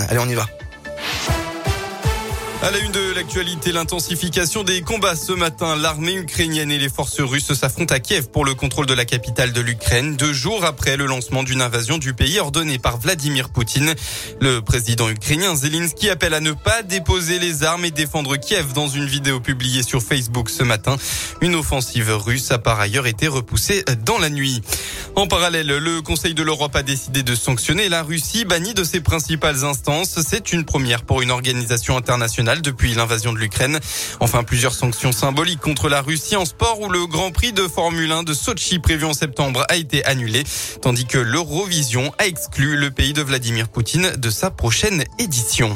Allez, on y va. À la une de l'actualité, l'intensification des combats ce matin. L'armée ukrainienne et les forces russes s'affrontent à Kiev pour le contrôle de la capitale de l'Ukraine, deux jours après le lancement d'une invasion du pays ordonnée par Vladimir Poutine. Le président ukrainien Zelensky appelle à ne pas déposer les armes et défendre Kiev dans une vidéo publiée sur Facebook ce matin. Une offensive russe a par ailleurs été repoussée dans la nuit. En parallèle, le Conseil de l'Europe a décidé de sanctionner la Russie, bannie de ses principales instances. C'est une première pour une organisation internationale depuis l'invasion de l'Ukraine. Enfin, plusieurs sanctions symboliques contre la Russie en sport où le Grand Prix de Formule 1 de Sochi prévu en septembre a été annulé, tandis que l'Eurovision a exclu le pays de Vladimir Poutine de sa prochaine édition.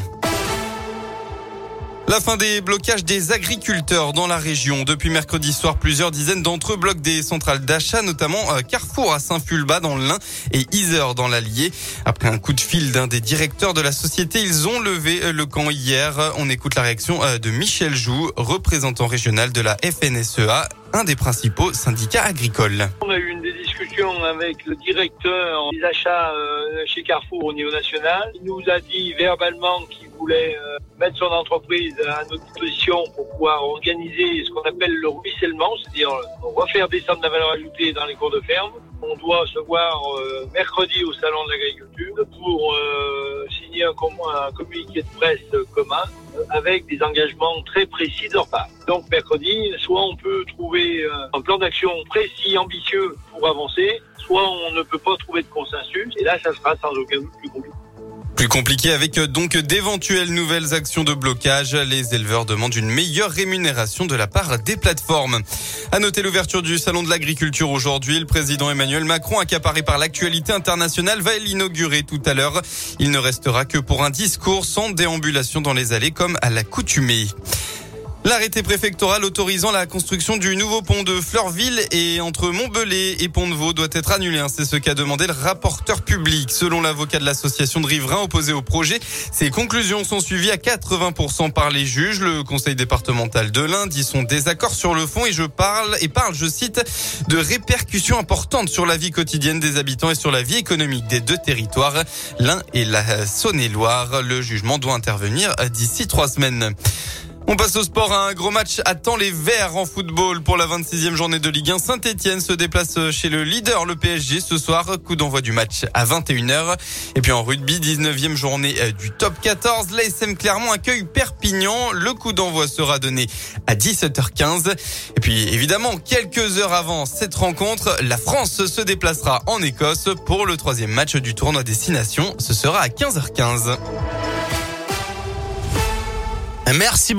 La fin des blocages des agriculteurs dans la région. Depuis mercredi soir, plusieurs dizaines d'entre eux bloquent des centrales d'achat, notamment euh, Carrefour à Saint-Fulbas dans le Lin et Iser dans l'Allier. Après un coup de fil d'un des directeurs de la société, ils ont levé euh, le camp hier. On écoute la réaction euh, de Michel Joux, représentant régional de la FNSEA un des principaux syndicats agricoles. On a eu une discussion avec le directeur des chez Carrefour au niveau national. Il nous a dit verbalement qu'il voulait mettre son entreprise à notre disposition pour pouvoir organiser ce qu'on appelle le ruissellement, c'est-à-dire refaire descendre la valeur ajoutée dans les cours de ferme. On doit se voir euh, mercredi au Salon de l'Agriculture pour euh, signer un, un, communiqué de presse commun euh, avec des engagements très précis de leur part. Donc mercredi, soit on peut trouver un plan d'action précis, ambitieux pour avancer, soit on ne peut pas trouver de consensus, et là ça sera sans aucun doute plus compliqué. Plus compliqué avec euh, donc d'éventuelles nouvelles actions de blocage. Les éleveurs demandent une meilleure rémunération de la part des plateformes. À noter l'ouverture du salon de l'agriculture aujourd'hui. Le président Emmanuel Macron, accaparé par l'actualité internationale, va l'inaugurer tout à l'heure. Il ne restera que pour un discours sans déambulation dans les allées comme à l'accoutumée. L'arrêté préfectoral autorisant la construction du nouveau pont de Fleurville et entre Montbelé et Pont-de-Vaux doit être annulé. Hein. C'est ce qu'a demandé le rapporteur public. Selon l'avocat de l'association de riverains opposés au projet, ces conclusions sont suivies à 80% par les juges. Le conseil départemental de l'Inde dit son désaccord sur le fond et je parle, et parle, je cite, de répercussions importantes sur la vie quotidienne des habitants et sur la vie économique des deux territoires, l'un et la Saône-et-Loire. Le jugement doit intervenir d'ici trois semaines. On passe au sport. Un gros match attend les Verts en football pour la 26e journée de Ligue 1. Saint-Etienne se déplace chez le leader, le PSG, ce soir. Coup d'envoi du match à 21h. Et puis en rugby, 19e journée euh, du top 14. L'ASM Clermont accueille Perpignan. Le coup d'envoi sera donné à 17h15. Et puis évidemment, quelques heures avant cette rencontre, la France se déplacera en Écosse pour le troisième match du tournoi Destination. Ce sera à 15h15. Merci